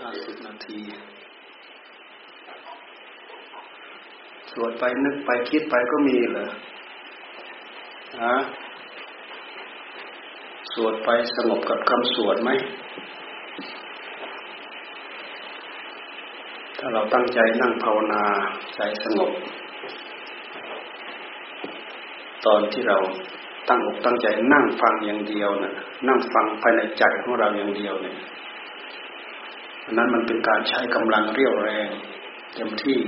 ห้าสิบนาที สวดไปนึกไปคิดไปก็มีเหรอฮะสวดไปสงบกับคำสวดไหม ถ้าเราตั้งใจนั่งภาวนาใจสงบ ตอนที่เราตั้งอกตั้งใจนั่งฟังอย่างเดียวนะ่ะ นั่งฟังภายในใจของเราอย่างเดียวเนี่ย นั้นมันเป็นการใช้กำลังเรี่ยวแรงเต็มที่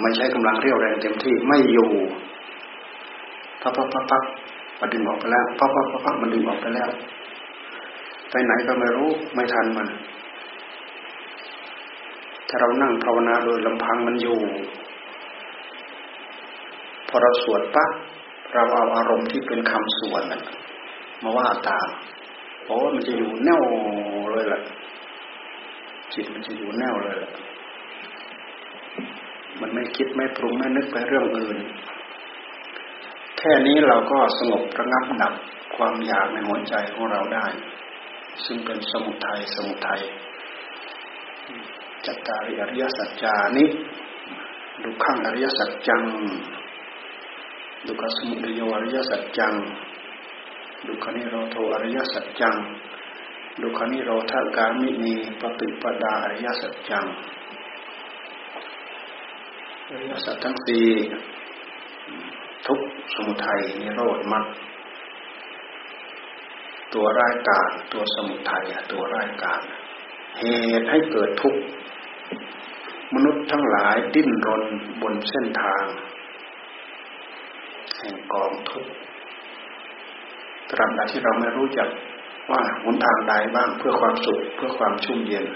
ไม่ใช้กำลังเรี่ยวแรงเต็มที่ไม่อยู่พับพับพับพับมันดึงออกไปแล้วพับพับพับพับมันดึงออกไปแล้ว ไปไหนก็ไม่รู้ไม่ทันมัน ถ้าเรานั่งภาวนาโดยลำพังมันอยู่ พอเราสวดปั๊บเราเอาอารมณ์ที่เป็นคำสวดมาว่าตาม โอ้มันจะอยู่แน่วเลยล่ะ จิตมันจะอยู่แน่วเลยล่ะ มันไม่คิดไม่ปรุงไม่นึกไปเรื่องอื่น แค่นี้เราก็สงบระงับดับความอยากในหัวใจของเราได้ ซึ่งเป็นสมุทัยสมุทัยจัตตาริอริยสัจจานิดุขังอริยสัจจังดุขสมุทัยอริยสัจจัง ดุขนิโรโทอริยสัจจังดุขนิโรธากามินีปฏิปดาอริยสัจจังอริยสัจทั้งสี่ทุกสมุทัยนิโรธมรรคตัวร้ายกาศตัวสมุทัยตัวร้ายกาศเหตุให้เกิดทุกข์มนุษย์ทั้งหลายดิ้นรนบนเส้นทาง แห่งกองทุกข์ ตราบใดที่เราไม่รู้จักว่าหนทางใดบ้างเพื่อความสุขเพื่อความชุ่มเย็น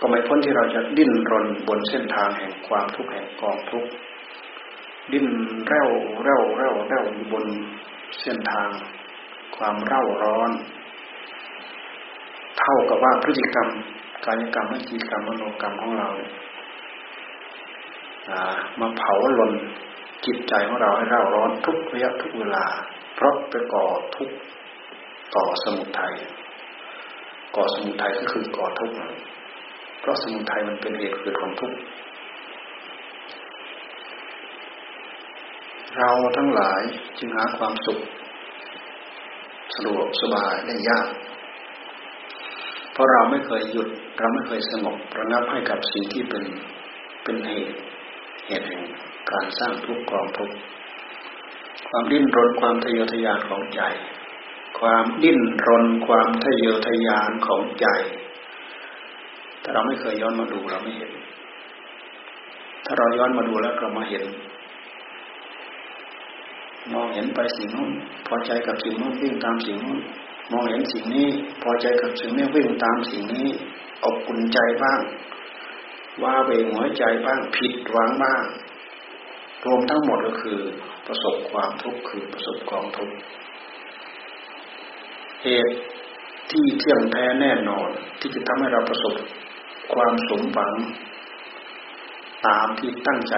ก็ไม่พ้นที่เราจะดิ้นรนบนเส้นทางแห่งความทุกข์แห่งกองทุกข์ดิ้นเร่าเร่าเร่าเร่าอยู่บนเส้นทาง ความเร่าร้อน เท่ากับว่าพฤติกรรมกายกรรมวิจีกรรมมโนกรรมของเรามาเผาลนจิตใจของเราให้เร่าร้อนทุกระยะทุกเวลา เพราะไปก่อทุกก่อสมุทัยก่อสมุทัยก็คือก่อทุกข์เพราะสมุทัยมันเป็นเหตุเกิดของทุกข์เราทั้งหลายจึงหาความสุขสะดวกสบายได้ยาก เพราะเราไม่เคยหยุดเราไม่เคยสงบระงับให้กับสิ่งที่เป็นเป็นเหตุ เหตุแห่งการสร้างทุกข์กองทุกข์ ความดิ้นรนความทะเยอทะยานของใจ ความดิ้นรนความทะเยอทะยานของใจถ้าเราไม่เคยย้อนมาดูเราไม่เห็น ถ้าเราย้อนมาดูแล้วเรามาเห็น มองเห็นไปสิ่งนู้นพอใจกับสิ่งนู้นวิ่งตามสิ่งนู้นมองเห็นสิ่งนี้ พอใจกับสิ่งนี้วิ่งตามสิ่งนี้อบอุ่นใจบ้าง ว่าเวหัวใจบ้างผิดหวังบ้าง รวมทั้งหมดก็คือ ประสบความทุกข์คือประสบความทุกข์เหตุที่เที่ยงแท้แน่นอน ที่จะทำให้เราประสบความสมหวัง ตามที่ตั้งใจ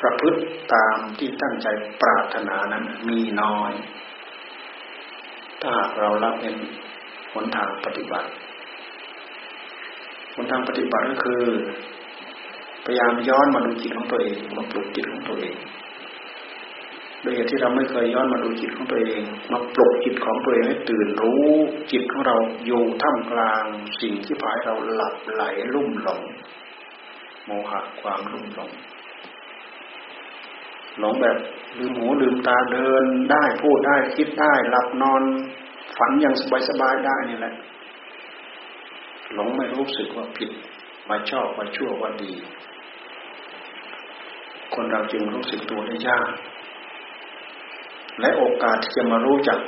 ประพฤติตามที่ตั้งใจปรารถนานั้นมีน้อย ถ้าเรารับเป็นหนทางปฏิบัติหนทางปฏิบัติก็คือ พยายามย้อนมาดูจิตของตัวเองมาปลุกจิตของตัวเอง โดยเหตุที่เราไม่เคยย้อนมาดูจิตของตัวเอง มาปลุกจิตของตัวเองให้ตื่นรู้จิตของเราอยู่ท่ามกลางสิ่งที่พายเราหลับไหลลุ่มหลงโมหะความลุ่มหลงหลงแบบลืมหูลืมตาเดินได้พูดได้คิดได้หลับนอน ฝันอย่างสบายๆได้นี่แหละหลงไม่รู้สึกว่าผิดมาชอบมาชั่วว่าดี คนเราจึงรู้สึกตัวได้ยาก และโอกาสที่จะมารู้จัก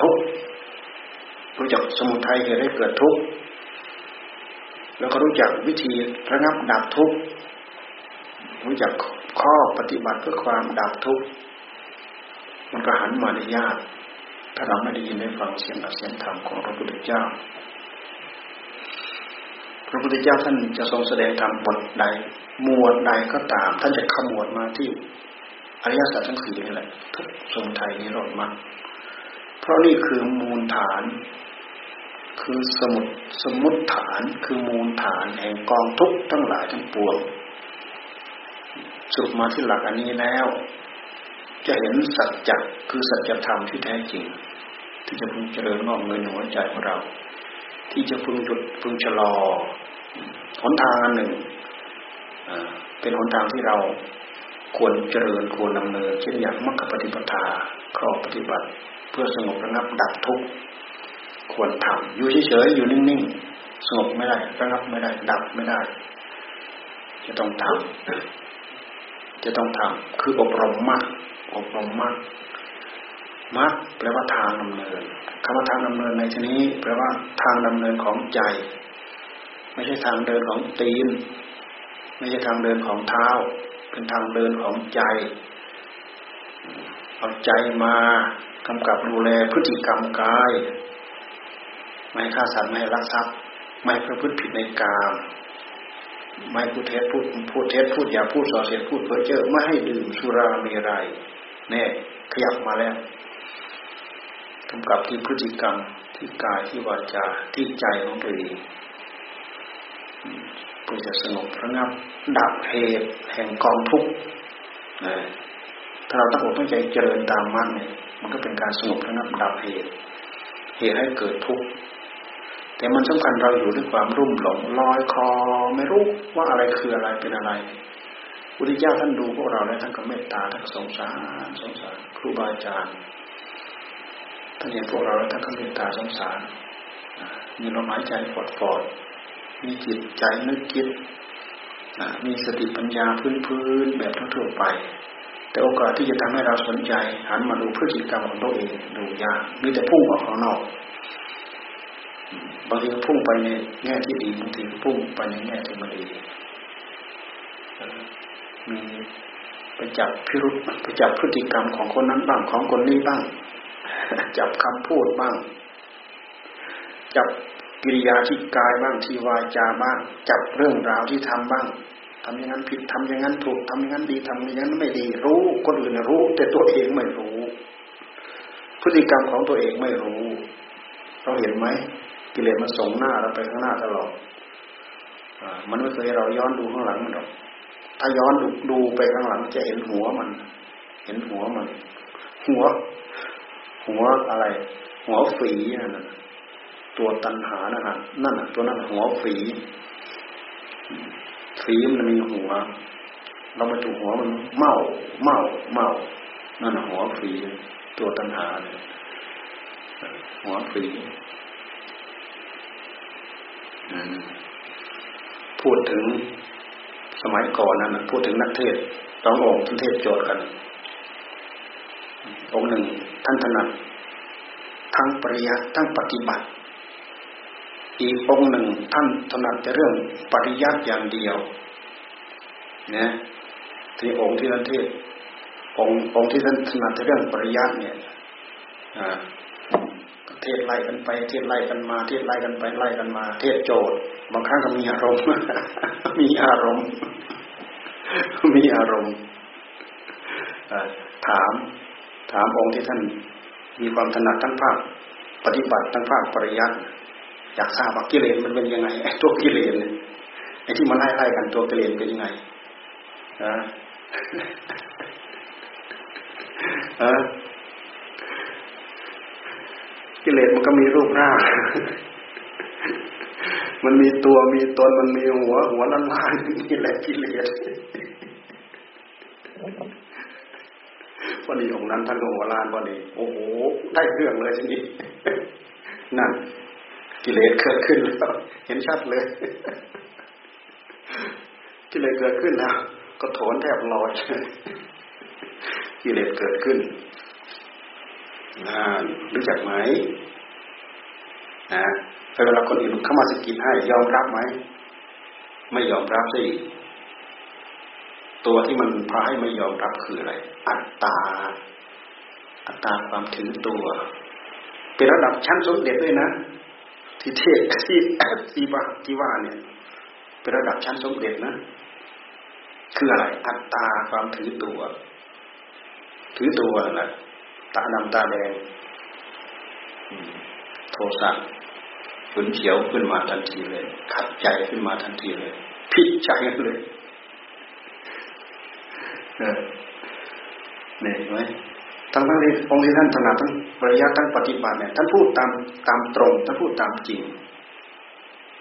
ทุกรู้จักสมุทัยเหตุให้เกิดทุกข์แล้วก็รู้จักวิธีระงับดับทุกข์รู้จักข้อปฏิบัติเพื่อความดับทุกข์มันก็หันมาได้ยากถ้าเราไม่ได้ยินได้ฟังเสียงอัเสียงธรรมของพระพุทธเจ้า พระพุทธเจ้าท่านจะทรงแสดงธรรมบทใด หมวดใดก็ตาม ท่านจะขมวดมาที่ อริยสัจทั้งสี่นี่แหละทุกสมุทัยนิโรธมรรคเพราะนี่คือมูลฐาน คือสมุดสมุดฐานคือมูลฐานแห่งกองทุกทั้งหลายทั้งปวงสุดมาที่หลักอันนี้แล้ว จะเห็นสัจจะคือสัจธรรมที่แท้จริง ที่จะพึงเจริญงอกเงยในหัวใจของเรา ที่จะพึงหยุดพึงชะลอหนทางอันหนึ่งเป็นหนทางที่เรา ควรเจริญควรดำเนินเช่นอย่างมรรคปฏิปทาครอปฏิบัติ เพื่อสงบระงับดับทุกข์ควรทำอยู่เฉยๆอยู่นิ่งๆสงบไม่ได้ระงับไม่ได้ดับไม่ได้ จะต้องทำจะต้องทำคืออบรมมรรคอบรมมรรคมรรคแปลว่าทางดำเนินคำว่าทางดำเนินในที่นี้ แปลว่าทางดำเนินของใจ ไม่ใช่ทางเดินของตีน ไม่ใช่ทางเดินของเท้า เป็นทางเดินของใจ เอาใจมากำกับดูแลพฤติกรรมกาย ไม่ฆ่าสัตว์ไม่รักทรัพย์ ไม่ประพฤติผิดในกามไม่พูดเท็จพูดพูดเท็จพูดอย่าพูดส่อเสียดพูดเพ้อเจ้อไม่ให้ดื่มสุรามรัยแน่ขยับมาแล้วกำกับที่พฤติกรรมที่กายที่วาจาที่ใจของตัวเอง เพื่อจะสงบระงับ ดับเหตุแห่งกองทุกข์ถ้าเราตั้งอกตั้งใจเจริญตามมันเนี่ยมันก็เป็นการสงบระงับดับเหตุ เหตุให้เกิดทุกข์แต่มันสำคัญเราอยู่ด้วยความรุ่มหลงลอยคอไม่รู้ว่าอะไรคืออะไรเป็นอะไรพุทธเจ้าท่านดูพวกเราแล้วท่านก็เมตตาท่านก็สงสารสงสารครูบาอาจารย์ท่านเห็นพวกเราแล้วท่านก็เมตตาสงสารมีลมหายใจปลดปลอด มีจิตใจนึกคิดมีสติปัญญาพื้นๆแบบทั่วไป แต่โอกาสที่จะทำให้เราสนใจหันมาดูพฤติกรรมของตัวเองดูยากมีแต่พุ่งออกข้างนอกบางทีก็พุ่งไปในแง่ที่ดีบางทีก็พุ่งไปในแง่ที่ไม่ดีมีไปจับพิรุษไปจับพฤติกรรมของคนนั้นบ้างของคนนี้บ้าง จับคำพูดบ้าง จับ กิริยาที่กายบ้างที่วาจาบ้าง จับเรื่องราวที่ทำบ้างทำอย่างนั้นผิดทำอย่างนั้นถูกทำอย่างนั้นดีทำอย่างนั้นไม่ดี รู้คนอื่นรู้ แต่ตัวเองไม่รู้ พฤติกรรมของตัวเองไม่รู้เราเห็นไหมกิเลสมันส่งหน้าเราไปข้างหน้าตลอดมันไม่เคยเราย้อนดูข้างหลังมันหรอกถ้าย้อนดูดูไปข้างหลังจะเห็นหัวมัน เห็นหัวมัน หัว หัวอะไร หัวฝีนั่น ตัวตัณหานะฮะนั่นตัวนั้นหัวฝีฝีมันมีหัว เราไปถูกหัวมันเมาเมาเมานั่นหัวฝีตัวตัณหาเนี่ยหัวฝีพูดถึงสมัยก่อนนั้นพูดถึงนักเทศสององค์ท่านเทศโจทย์กันองค์หนึ่งท่านถนัดทั้งปริยัติทั้งปฏิบัติ อีกองหนึ่งท่านถนัดแต่เรื่องปริยัติอย่างเดียวนะที่องค์ที่ท่านเทศองค์องค์ที่ท่านถนัดแต่เรื่องปริยัติเนี่ยเทศไล่กันไป เทศไล่กันมา เทศไล่กันไปไล่กันมา เทศโจทย์ บางครั้งก็มีอารมณ์ มีอารมณ์ มีอารมณ์ถาม ถามองค์ที่ท่านมีความถนัดทั้งภาคปฏิบัติทั้งภาคปริยัติ อยากทราบว่ากิเลสมันเป็นยังไงไอ้ตัวกิเลสไอ้ที่มันไล่ไล่กันตัวกิเลสเป็นยังไงอะอะกิเลสมันก็มีรูปร่าง มันมีตัวมีตนมันมีหัว หัวล้านล้านนี่แหละกิเลสวันนี้องนั้นท่านก็หัวล้านวันนี้โอ้โหได้เรื่องเลยทีนี้นั่น กิเลสเกิดขึ้นแล้วเห็นชัดเลย กิเลสเกิดขึ้นแล้ว ก็โถนแทบลอยกิเลสเกิดขึ้นนะรู้จักไหมนะเวลาคนอื่นเข้ามาสกิดให้ ยอมรับไหม ไม่ยอมรับสิตัวที่มันพาให้ไม่ยอมรับคืออะไร อัตตา อัตตาความถือตัว เป็นระดับชั้นสมเด็จด้วยนะ ที่เทศที่ที่ว่าที่ว่าเนี่ย เป็นระดับชั้นสมเด็จนะ คืออะไรอัตตาความถือตัว ถือตัวแหละตาดำตาแดง โทสะฉุนเฉียวขึ้นมาทันทีเลย ขัดใจขึ้นมาทันทีเลยผิดใจเลย เออเนี่ยไหม ทั้งทั้งที่องค์ที่ท่านถนัดทั้งปริยัติทั้งปฏิบัติเนี่ยท่านพูดตามตามตรงท่านพูดตามจริง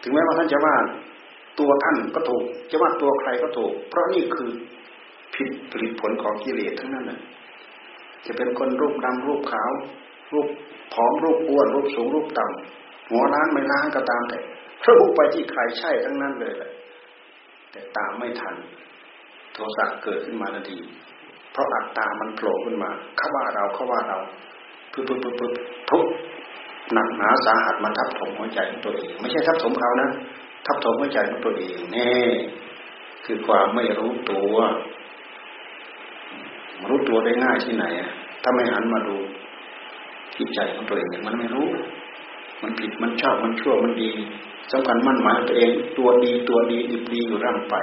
ถึงแม้ว่าท่านจะว่าตัวท่านก็ถูก จะว่าตัวใครก็ถูก เพราะนี่คือผิดผลิตผลของกิเลสทั้งนั้นแหละจะเป็นคนรูปดำรูปขาว รูปผอมรูปอ้วนรูปสูงรูปต่ำหัวล้านไม่ล้านก็ตามแต่พระบุไปที่ใครใช่ทั้งนั้นเลยแหละแต่ตามไม่ทัน โทสะเกิดขึ้นมาทันที เพราะอัตตามันโผล่ขึ้นมาเขาว่าเราเขาว่าเราปึ๊บปึ๊บปึ๊บปึ๊บทุกหนักหนาสาหัสมาทับถมหัวใจของตัวเองไม่ใช่ทับถมเขานะทับถมหัวใจของตัวเองแน่คือความไม่รู้ตัวรู้ตัวได้ง่ายที่ไหนถ้าไม่หันมาดูจิตใจของตัวเองมันไม่รู้ มันผิดมันชอบมันชั่วมันดีสำคัญมั่นหมายตัวเอง ตัวดีตัวดีดีดีอยู่ร่างไป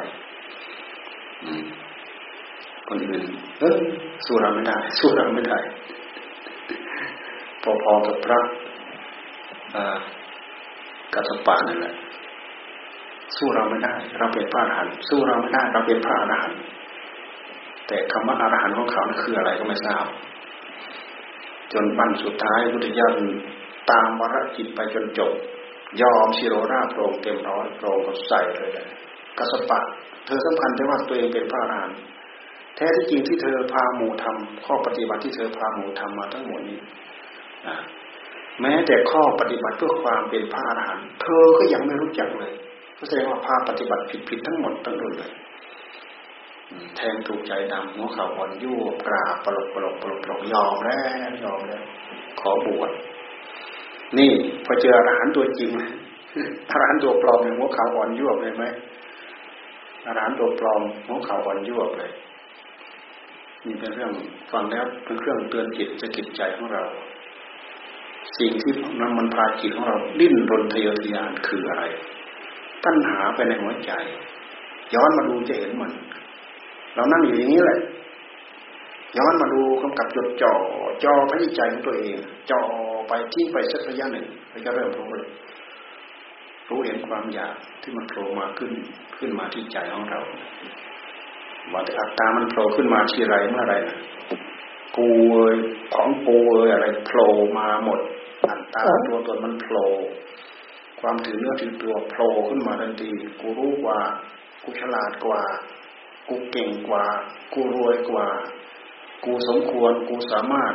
คนอื่นเออสู้เราไม่ได้ สู้เราไม่ได้พอๆกับพระกัสปะนั่นแหละสู้เราไม่ได้ เราเป็นพระอรหันต์สู้เราไม่ได้ เราเป็นพระอรหันต์แต่คำว่าอรหันต์ของเขาคืออะไรก็ไม่ทราบ จนวันสุดท้ายพุทธเจ้าตามวรจิตไปจนจบ ยอมชิโรราโปรงเต็มร้อยโปรงใส่เลยกัสปะ เธอสำคัญแต่ว่าตัวเองเป็นพระอรหันต์ ท้ที่จริงที่เธอพาหมู่ทำข้อปฏิบัติที่เธอพาหมู่ทำมาทั้งหมดนี้แม้แต่ข้อปฏิบัติเพื่อความเป็นพระอรหันต์เธอก็ยังไม่รู้จักเลยแสดงว่าพาปฏิบัติผิดๆทั้งหมดทั้งหมดเลยแทงถูกใจดำหัวเข่าอ่อนยุ่กราบปลกปลกปลกปลกยอมแล้วยอมแล้ว ขอบวชนี่พอเจออรหันตัวจริงอรหันตัวปลอมเนี่ยหัวเข่าอ่อนยุ่เลยไหมอรหันตัวปลอมหัวเข่าอ่อนยุ่เลย นี่เป็นเรื่องฟังแล้วเป็นเครื่องเตือนจิตจะกิจใจของเรา สิ่งที่นำมันพาจิตของเราดิ้นรนทะเยอทะยานคืออะไร ตัณหาไปในหัวใจ ย้อนมาดูจะเห็นมัน เรานั่งอยู่อย่างนี้แหละ ย้อนมาดูกำกับจดจ่อจ่อพระใจของตัวเองจ่อไปที่ไปสักระยะหนึ่งเราจะเริ่มรู้เลยรู้เห็นความอยากที่มันโผล่มาขึ้นขึ้นมาที่ใจของเรา ว่าแต่อัตตามันโผล่ขึ้นมาทีไรเมื่อไรนะกูเอยของกูเอยอะไรโผล่มาหมดอัตตาตัวตนมันโผล่ความถือเนื้อถือตัวโผล่ขึ้นมาทันทีกูรู้กว่า กูฉลาดกว่า กูเก่งกว่า กูรวยกว่า กูสมควรกูสามารถ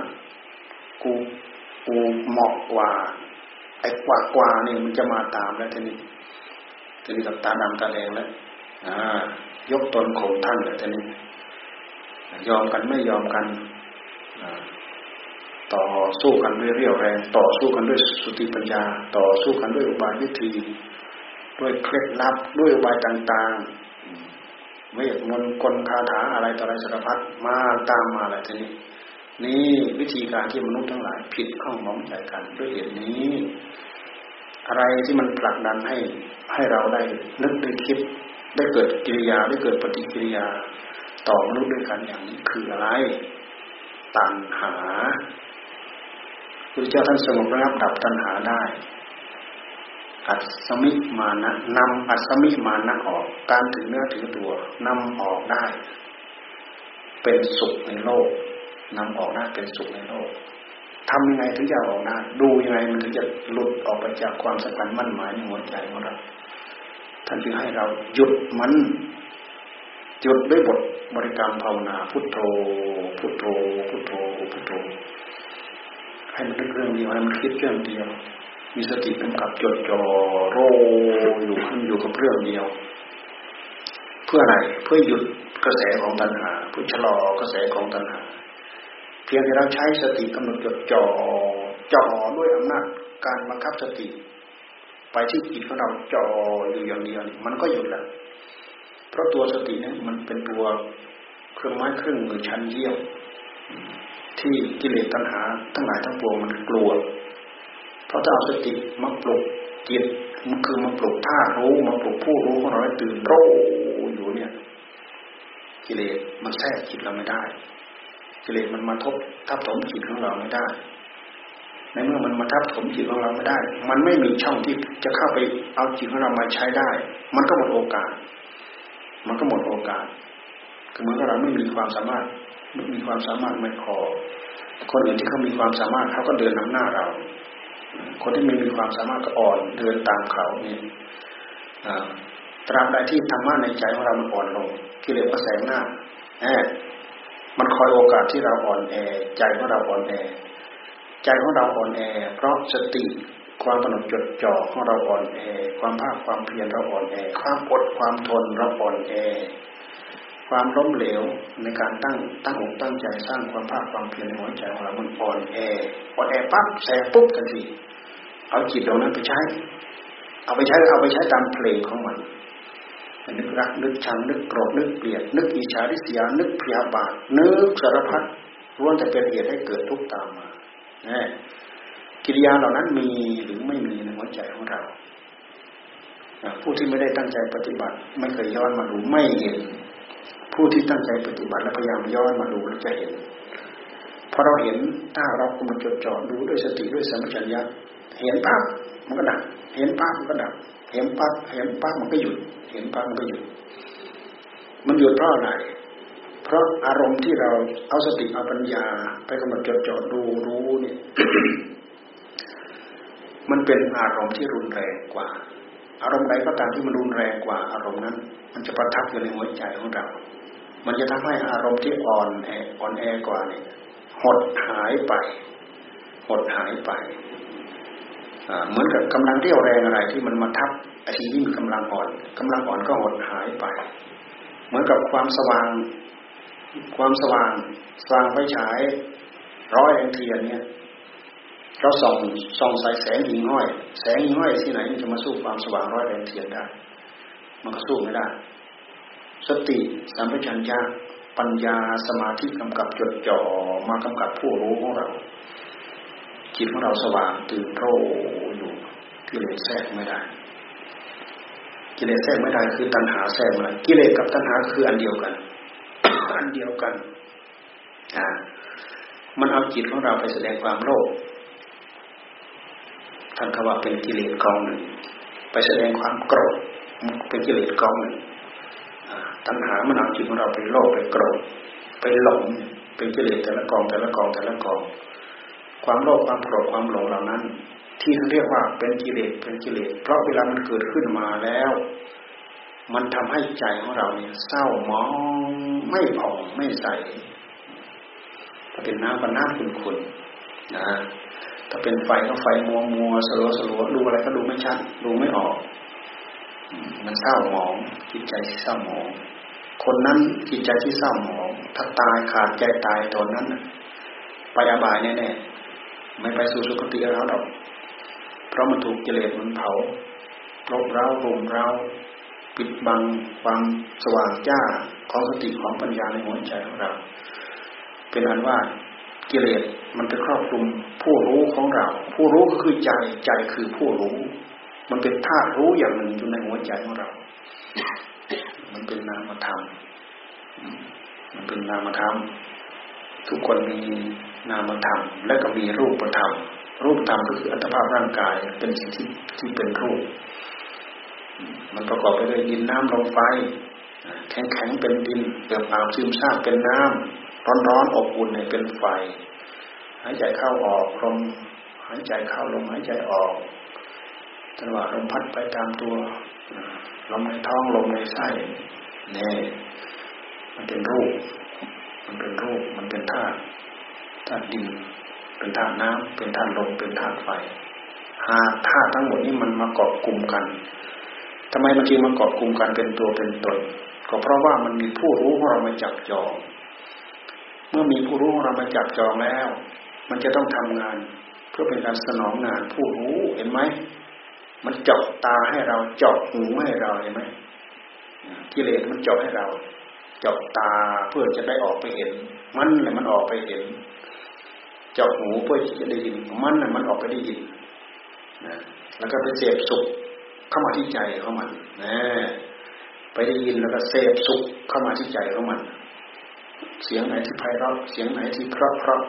กูกูเหมาะกว่าไอ้กว่ากว่านี่มันจะมาตามแล้วทีนี้ทีนี้กับตาดำตาแดงแล้วอ่า ยกตนข่มท่านเลยทีนี้ยอมกันไม่ยอมกันต่อสู้กันด้วยเรี่ยวแรง ต่อสู้กันด้วยสติปัญญา ต่อสู้กันด้วยอุบายวิธี ด้วยเคล็ดลับด้วยอุบายต่างๆเวทมนต์กลคาถาอะไรต่ออะไรสารพัดมาตามมาอะไรทีนี้ นี่วิธีการที่มนุษย์ทั้งหลายผิดข้องมองใจกันด้วยเหตุนี้ อะไรที่มันผลักดันให้ให้เราได้นึกได้คิด ได้เกิดกิริยาได้เกิดปฏิกิริยา ต่อมนุษย์ด้วยกันอย่างนี้คืออะไรตัณหาพระเจ้าท่านสงบระงับดับตัณหาได้ อัศมิมานะนำอัศมิมานะออกการถึงเนื้อถึงตัวนำออกได้ เป็นสุขในโลกนำออกได้เป็นสุขในโลกทำยังไงถึงจะออกได้ดูยังไงมันถึงจะหลุดออกไปจากความสัมพันธ์มั่นหมายในหัวใจของเรา ท่านจึงให้เราหยุดมันหยุดด้วยบทบริกรรมภาวนาพุทโธ พุทโธ พุทโธ พุทโธ ให้มันเรื่องเดียวให้มันคิดเรื่องเดียว มีสติกำกับจดจ่อโรอยู่ขึ้นอยู่กับเรื่องเดียว เพื่ออะไรเพื่อหยุดกระแสของตัณหาเพื่อชะลอกระแสของตัณหา เพียงแต่เราใช้สติกำหนดจดจ่อจ่อด้วยอำนาจการบังคับสติ ไปที่จิตของเราจ่ออยู่อย่างเดียวมันก็หยุดแล้วเพราะตัวสตินี่มันเป็นตัวเครื่องไม้เครื่องมือชั้นเยี่ยมที่กิเลสตัณหา ทั้งหลายทั้งปวงมันกลัว เพราะถ้าเอาสติมาปลุกจิตมันคือมาปลุกท่ารู้มาปลุกผู้รู้ของเราให้ตื่นรู้อยู่เนี่ย กิเลสมันแทรกจิตเราไม่ได้ กิเลสมันมาทบทับถมจิตของเราไม่ได้ ในเมื่อมันมาทับถมจิตของเราไม่ได้ มันไม่มีช่องที่จะเข้าไปเอาจิตของเรามาใช้ได้ มันก็หมดโอกาส มันก็หมดโอกาสคือเหมือนกับเราไม่มีความสามารถไม่มีความสามารถไม่พอคนอื่นที่เขามีความสามารถเขาก็เดินนำหน้าเรา คนที่ไม่มีความสามารถก็อ่อนเดินตามเขานี่ตราบใดที่ธรรมะในใจของเรามันอ่อนลงกิเลสก็แสงหน้าแอบมันคอยโอกาสที่เราอ่อนแอใจของเราอ่อนแอ ใจของเราอ่อนแอ เพราะสติความกำหนดจดจ่อของเราอ่อนแอ ความภาคความเพียรเราอ่อนแอ ความอดความทนเราอ่อนแอ ความล้มเหลวในการตั้งตั้งอกตั้งใจสร้างความภาคความเพียรในหัวใจของเรามันอ่อนแออ่อนแอปั๊บแสบปุ๊บทันทีเอาจิตตรงนั้นไปใช้ เอาไปใช้เอาไปใช้ตามเพลงของมันนึกรักนึกชังนึกโกรธนึกเกลียด นึกอิจฉาริษยานึกพยาบาทนึกสารพัดล้วนแต่เป็นเหตุให้เกิดทุกข์ตามมา กิริยาเหล่านั้นมีหรือไม่มีในหัวใจของเราผู้ที่ไม่ได้ตั้งใจปฏิบัติ ไม่เคยย้อนมาดูไม่เห็น ผู้ที่ตั้งใจปฏิบัติและพยายามย้อนมาดูแล้วจะเห็นพอเราเห็นถ้าเรากำลังจดจ่อดูด้วยสติด้วยสัมปชัญญะเห็นปั๊บมันก็ดับเห็นปั๊บมันก็ดับเห็นปั๊บเห็นปั๊บมันก็หยุด เห็นปั๊บมันก็หยุด มันหยุดเพราะอะไร เพราะอารมณ์ที่เราเอาสติเอาปัญญา ไปกำหนดจดจ่อดูรู้เนี่ยมันเป็นอารมณ์ที่รุนแรงกว่า อารมณ์ใดก็ตามที่มันรุนแรงกว่า อารมณ์นั้น มันจะประทับอยู่ในหัวใจของเรา มันจะทำให้อารมณ์ที่อ่อนแออ่อนแอกว่าเนี่ยหดหายไป หดหายไปเหมือนกับกำลังเรี่ยวแรงอะไรที่มันมาทับไอ้ที่มีกำลังอ่อนกำลังอ่อนก็หดหายไป เหมือนกับความสว่าง ความสว่างสว่างไฟฉาย ร้อยแองเทียนเนี่ยเราส่องส่องใส่แสงหิ่งห้อย แสงหิ่งห้อยที่ไหนมันจะมาสู้ความสว่างร้อยแองเทียนได้ มันก็สู้ไม่ได้ สติสัมปชัญญะปัญญาสมาธิกำกับจดจ่อมากำกับผู้รู้ของเรา จิตของเราสว่างตื่นโรอยู่กิเลสแทรกไม่ได้ กิเลสแทรกไม่ได้คือตัณหาแทรกไม่ได้กิเลสกับตัณหาคืออันเดียวกัน อันเดียวกันอ่ามันเอาจิตของเราไปแสดงความโลภท่านคำว่าเป็นกิเลสกองหนึ่ง ไปแสดงความโกรธเป็นกิเลสกองหนึ่งตัณหามันเอาจิตของเราไปโลภไปโกรธไปหลงเป็นกิเลสแต่ละกองแต่ละกองแต่ละกอง ความโลภความโกรธความหลงเหล่านั้น ที่เรียกว่าเป็นกิเลสเป็นกิเลสเพราะเวลามันเกิดขึ้นมาแล้ว มันทำให้ใจของเราเนี่ยเศร้าหมองไม่ผ่องไม่ใสถ้าเป็นน้ำก็น้ำขุ่นๆนะถ้าเป็นไฟก็ไฟมัวมัวสลัวสลัวดูอะไรก็ดูไม่ชัดดูไม่ออก มันเศร้าหมองจิตใจที่เศร้าหมอง คนนั้นจิตใจที่เศร้าหมอง ถ้าตายขาดใจตายตอนนั้นไปอบายแน่ๆไม่ไปสู่สุคติแล้วหรอกเพราะมันถูกกิเลสมันเผาลบเร้ารุมเร้า ปิดบังความสว่างจ้าของสติของปัญญาในหัวใจของเรา เป็นอันว่ากิเลสมันจะครอบคลุมผู้รู้ของเรา ผู้รู้ก็คือใจใจคือผู้รู้ มันเป็นธาตุรู้อย่างหนึ่งอยู่ในหัวใจของเรา มันเป็นนามธรรมมันเป็นนามธรรมทุกคนมีนามธรรม และก็มีรูปธรรมรูปธรรมก็คืออัตภาพร่างกายเป็นสิ่งที่ที่เป็นรูป มันประกอบไปด้วยดินน้ำลมไฟแข็งแข็งเป็นดินเปลือกเปล่าซึมซาบเป็นน้ำร้อนร้อนอบอุ่นเนี่ยเป็นไฟ หายใจเข้าออกลมหายใจเข้าลมหายใจออกจังหวะลมพัดไปตามตัวลมในท้องลมในไส้เนี่ยมันเป็นรูป มันเป็นรูปมันเป็นธาตุธาตุดิน เป็นธาตุน้ำเป็นธาตุลมเป็นธาตุไฟหาธาตุทั้งหมดนี้มันมาเกาะกลุ่มกัน ทำไมมันจึงมาเกาะกลุ่มกันเป็นตัวเป็นตน ก็เพราะว่ามันมีผู้รู้ของเรามาจับจอง เมื่อมีผู้รู้ของเรามาจับจองแล้ว มันจะต้องทำงาน เพื่อเป็นการสนองงานผู้รู้เห็นไหมมันเจาะตาให้เราเจาะหูให้เราเห็นไหมกิเลสมันเจาะให้เราเจาะตาเพื่อจะได้ออกไปเห็น มันเลยมันออกไปเห็นจาะหูเพื่อที่จะได้ยิน มันน่ะมันออกไปได้ยินนะแล้วก็ไปเสพสุข เข้ามาที่ใจของมันนะไปได้ยินแล้วก็เสพสุขเข้ามาที่ใจของมัน เสียงไหนที่ไพเราะเสียงไหนที่เพราะเพราะ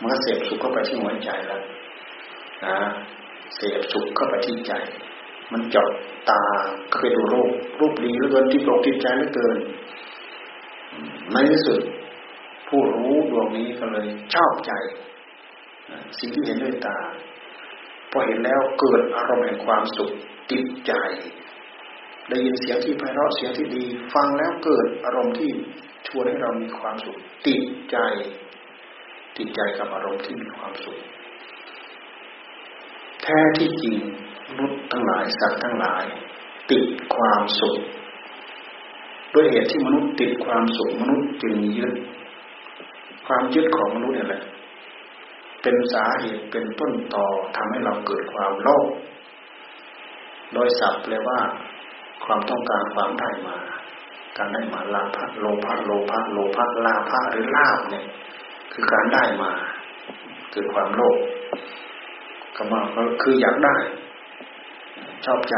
มันก็เสพสุขเข้าไปที่หัวใจแล้วนะเสพสุขเข้าไปที่ใจ มันจดตาเคยดูรูปรูปดีเหลือเกินที่ตกติดใจเหลือเกินในที่สุดผู้รู้ดวงนี้ก็เลยชอบใจ สิ่งที่เห็นด้วยตา อเห็นแล้วเกิดอารมณ์แห่งความสุขติดใจ ได้ยินเสียงที่ไพเราะเสียงที่ดี ฟังแล้วเกิดอารมณ์ที่ชวนให้เรามีความสุขติดใจ ติดใจกับอารมณ์ที่มีความสุข แท้ที่จริงมนุษย์ทั้งหลายสัตว์ทั้งหลาย ติดความสุขด้วยเหตุที่มนุษย์ติดความสุขมนุษย์จึงยึดความยึดของมนุษย์นี่แหละ เป็นสาเหตุเป็นต้นต่อทำให้เราเกิดความโลภโดยศัพท์แปลว่า ความต้องการความได้มา การได้มาลาภโลภะโลภะโลภะลาภหรือลาภเนี่ย คือการได้มาเกิดความโลภก็มาก็คืออยากได้ ชอบใจ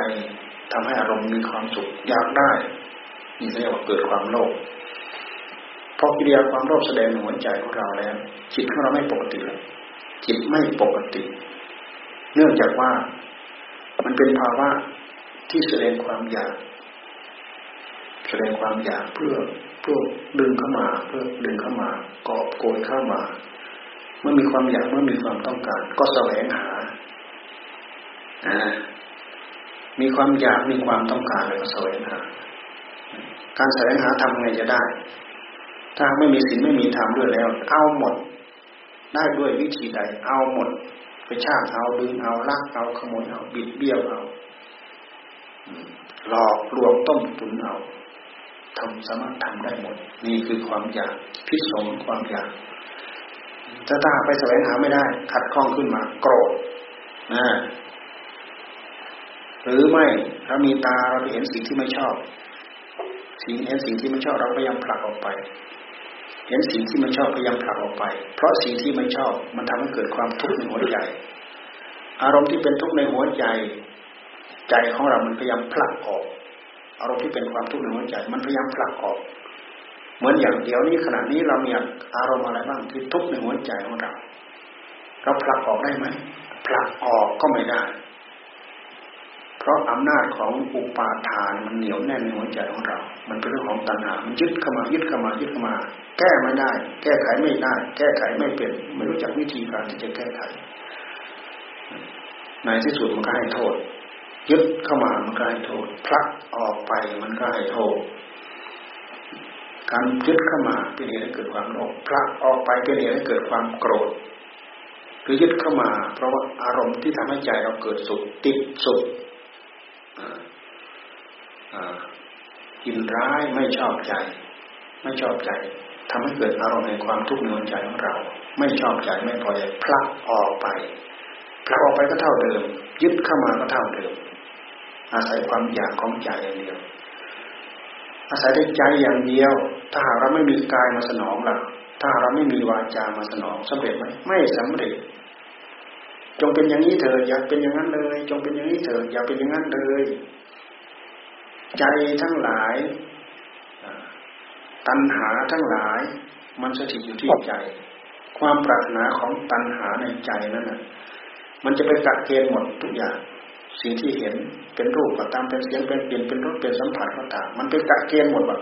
ทำให้อารมณ์มีความสุขอยากได้นี่เรียกว่าเกิดความโลภพอกิริยาความโลภแสดงในหัวใจของเราแล้วจิตของเราไม่ปกติแล้ว จิตไม่ปกติ เนื่องจากว่ามันเป็นภาวะที่แสดงความอยาก แสดงความอยากเพื่อเพื่อดึงเข้ามา เพื่อดึงเข้ามากอบโกยเข้ามาเมื่อมีความอยากเมื่อมีความต้องการ ก็แสวงหาอ่ามีความอยากมีความต้องการเลยก็แสวงหา การแสวงหาทำไงจะได้ ถ้าไม่มีศีลไม่มีธรรมด้วยแล้ว เอาหมด ได้ด้วยวิธีใด เอาหมดไปชากเอาดึงเอาลักเอาขโมยเอาบิดเบี้ยวเอาหลอกลวงต้มตุนเอาทำสามารถทำได้หมด นี่คือความอยากพิษสมความอยากถ้าถ้าไปแสวงหาไม่ได้ ขัดข้องขึ้นมา โกรธนะหรือไม่ถ้ามีตาเราไปเห็นสิ่งที่ไม่ชอบ สิ่งเห็นสิ่งที่ไม่ชอบเราพยายามผลักออกไป เห็นสิ่งที่ไม่ชอบพยายามผลักออกไป เพราะสิ่งที่ไม่ชอบมันทำให้เกิดความทุกข์ในหัวใจ อารมณ์ที่เป็นทุกข์ในหัวใจ ใจของเรา มันพยายามผลักออก อารมณ์ที่เป็นความทุกข์ในหัวใจ มันพยายามผลักออก เหมือนอย่างเดียวนี้ขณะนี้เรามีอารมณ์อะไรบ้างที่ทุกข์ในหัวใจของเรา เราผลักออกได้ไหมผลักออกก็ไม่ได้ ราะอำนาจของอุปาทานมันเหนียวแน่นในหัวใจของเรา มันเป็นเรื่องของตัณหา มันยึดเข้ามายึดเข้ามายึดเข้ามา แก้ไม่ได้ แก้ไขไม่ได้ แก้ไขไม่เป็น ไม่รู้จักวิธีการที่จะแก้ไข ในที่สุดมันก็ให้โทษ ยึดเข้ามามันก็ให้โทษ พลักออกไปมันก็ให้โทษ การยึดเข้ามาเป็นเหตุให้เกิดความโลภพลักออกไปเป็นเหตุให้เกิดความโกรธหรือยึดเข้ามา เพราะว่าอารมณ์ที่ทำให้ใจเราเกิดสุขติดสุข กินร้ายไม่ชอบใจ ไม่ชอบใจทำให้เกิดอารมณ์ในความทุกข์ในหัวใจของเรา ไม่ชอบใจไม่พอใจพลักออกไปพลักออกไปก็เท่าเดิม ยึดเข้ามาก็เท่าเดิม อาศัยความอยากของใจอย่างเดียว อาศัยได้ใจอย่างเดียว ถ้าหากเราไม่มีกายมาสนองล่ะถ้าเราไม่มีวาจามาสนองสำเร็จไหมไม่สำเร็จ จงเป็นอย่างนี้เถิดอยากเป็นอย่างนั้นเลย จงเป็นอย่างนี้เถิดอยากเป็นอย่างนั้นเลย ใจทั้งหลาย ตัณหาทั้งหลาย มันสถิตอยู่ที่ใจ ความปรารถนาของตัณหาในใจนั่นน่ะมันจะไปกัดเกณฑ์หมดทุกอย่างสิ่งที่เห็นเป็นรูปก็ตามเป็นเสียงเป็นเปลี่ยนเป็นรสเป็นสัมผัสก็ตามมันเป็นกัดเกณฑ์หมดว่า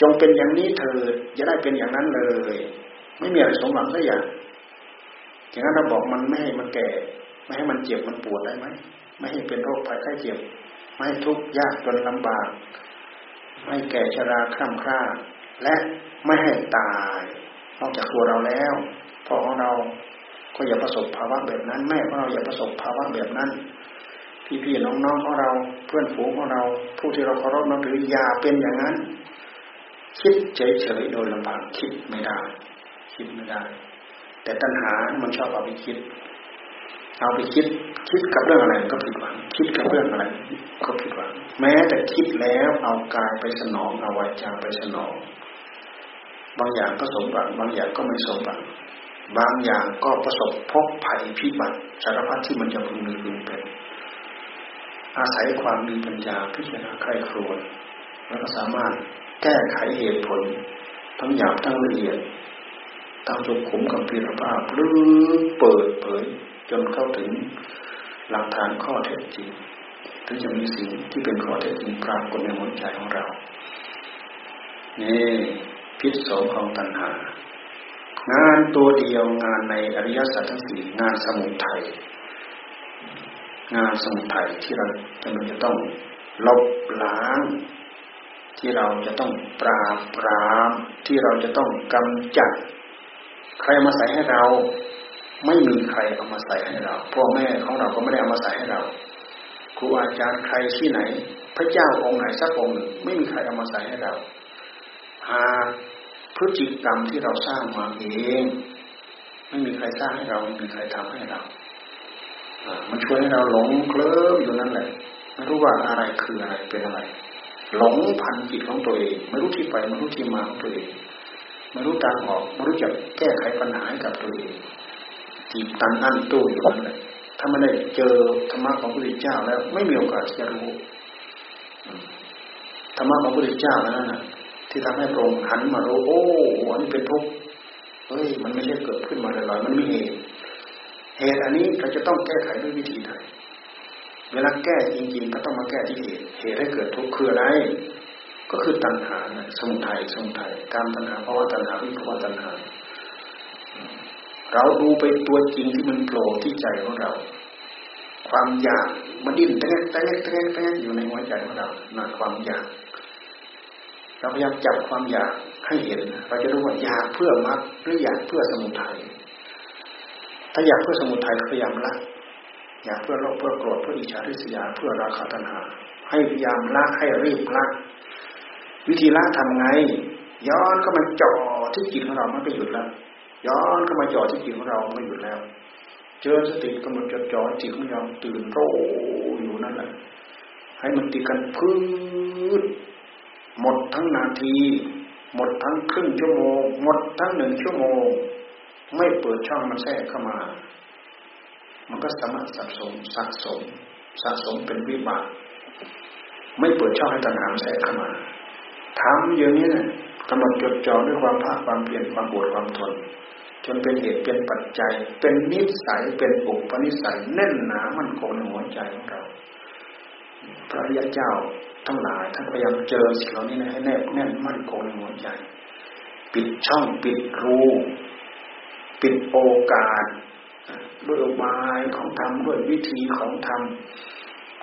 จงเป็นอย่างนี้เถิดอย่าได้เป็นอย่างนั้นเลย ไม่มีอะไรสมหวังสักอย่าง อย่างนั้นเราบอกมันไม่ให้มันแก่ ไม่ให้มันเจ็บมันปวดได้ไหมไม่ให้เป็นโรคภัยไข้เจ็บ ไม่ให้ทุกข์ยากจนลำบาก ไม่แก่ชราคร่ำคร่าและไม่ให้ตายนอกจากตัวเราแล้วพ่อของเราก็อย่าประสบภาวะแบบนั้น แม่ของเราอย่าประสบภาวะแบบนั้นพี่ๆน้องๆของเรา เพื่อนฝูงของเรา ผู้ที่เราเคารพนับถืออย่าเป็นอย่างนั้น คิดเฉยๆโดยลำบากคิดไม่ได้ คิดไม่ได้ แต่ตัณหา มันชอบเอาไปคิด เอาไปคิด คิดกับเรื่องอะไรก็ผิดหวัง คิดกับเรื่องอะไร ก็ผิดหวัง แม้แต่คิดแล้วเอากายไปสนอง เอาวาจาไปสนอง บางอย่างก็สมหวัง บางอย่างก็ไม่สมหวัง บางอย่างก็ประสบพบภัยพิบัติสารพัดที่มันจะพึงมีพึงเป็น อาศัยความมีปัญญาพิจารณาใครครวญแล้วก็สามารถแก้ไขเหตุผล ทั้งหยาบทั้งละเอียด ตามจุขุมกับพิรภาพหรือเปิดเผยจนเข้าถึงหลักฐานข้อเท็จจริงถึงจะมีสิ่งที่เป็นข้อเท็จจริงปรากฏในหัวใจของเรานี่พิษสงของตัณหา งานตัวเดียวงานในอริยสัจทั้งสี่งานสมุทัยงานสมุทัยที่เราจำเป็นจะต้องลบล้าง ที่เราจะต้องปราบปรามที่เราจะต้องกำจัด ใครมาใส่ให้เรา ไม่มีใครเอามาใส่ให้เราพ่อแม่ของเราก็ไม่ได้เอามาใส่ให้เราครูอาจารย์ใครที่ไหน พระเจ้าองค์ไหนสักองค์หนึ่งไม่มีใครเอามาใส่ให้เราหาพฤติกรรมที่เราสร้างมาเอง ไม่มีใครสร้างให้เราไม่มีใครทำให้เรามันช่วยให้เราหลงเคลิ้มอยู่นั่นแหละไม่รู้ว่าอะไรคืออะไรเป็นอะไร หลงพันจิตของตัวเอง ไม่รู้ที่ไปไม่รู้ที่มาของตัวเอง ไม่รู้ทางออกไม่รู้จักแก้ไขปัญหาให้กับตัวเองจีบตันอั้นตู้อยู่นั่นแหละถ้าไม่ได้เจอธรรมะของพระพุทธเจ้าแล้ว ไม่มีโอกาสจะรู้ธรรมะของพระพุทธเจ้าแล้วนั่นที่ทำให้พระองค์หันมารู้โอ้อันนี้เป็นทุกข์เฮ้ยมันไม่ใช่เกิดขึ้นมาลอยๆมันมีเหตุเหตุอันนี้เราจะต้องแก้ไขด้วยวิธีใดเวลาแก้จริงๆก็ต้องมาแก้ที่เหตุเหตุให้เกิดทุกข์คืออะไร ก็คือตัณหาสมุทัยสมุทัยการตัณหาเพราะว่าตัณหาวิภาวะตัณหา เราดูไปตัวจริงที่มันโผล่ที่ใจของเรา ความอยากมันดิ้นเต้นเต้นเต้นเต้นอยู่ในหัวใจของเรานั่นความอยากเราพยายามจับความอยากให้เห็น เราจะรู้ว่าอยากเพื่อมรรคหรืออยากเพื่อสมุทัยถ้าอยากเพื่อสมุทัยพยายามละอยากเพื่อโลภเพื่อโกรธเพื่ออิจฉาริษยาเพื่อราคะตัณหา ให้พยายามละให้รีบละ วิธีละทำไง ย้อนก็มาจ่อที่จิตของเรามันก็หยุดแล้ว ย้อนก็มาจ่อที่จิตของเราไม่หยุดแล้ว เจอสติกำหนดจดจ่อจิตของเราตื่นโรอยู่นั่นแหละให้มันติดกันพื้นหมดทั้งนาที หมดทั้งครึ่งชั่วโมง หมดทั้งหนึ่งชั่วโมง ไม่เปิดช่องมันแทรกเข้ามา มันก็สามารถสะสมสะสมสะสมเป็นวิบากไม่เปิดช่องให้ตัณหาแทรกเข้ามา ทำอย่างนี้นะกำหนดจดจ่อด้วยความภาคความเพียรความปวดความทน จนเป็นเหตุเป็นปัจจัย เป็นนิสัยเป็นปุปนิสัยแน่นหนามันคงในหัวใจของเรา พระยาเจ้าทั้งหลายท่านพยายามเจอสิ่งเหล่านี้ให้แน่แน่นมั่นคงในหัวใจ ปิดช่องปิดรูปิดโอกาส ด้วยอบายของธรรมด้วยวิธีของธรรม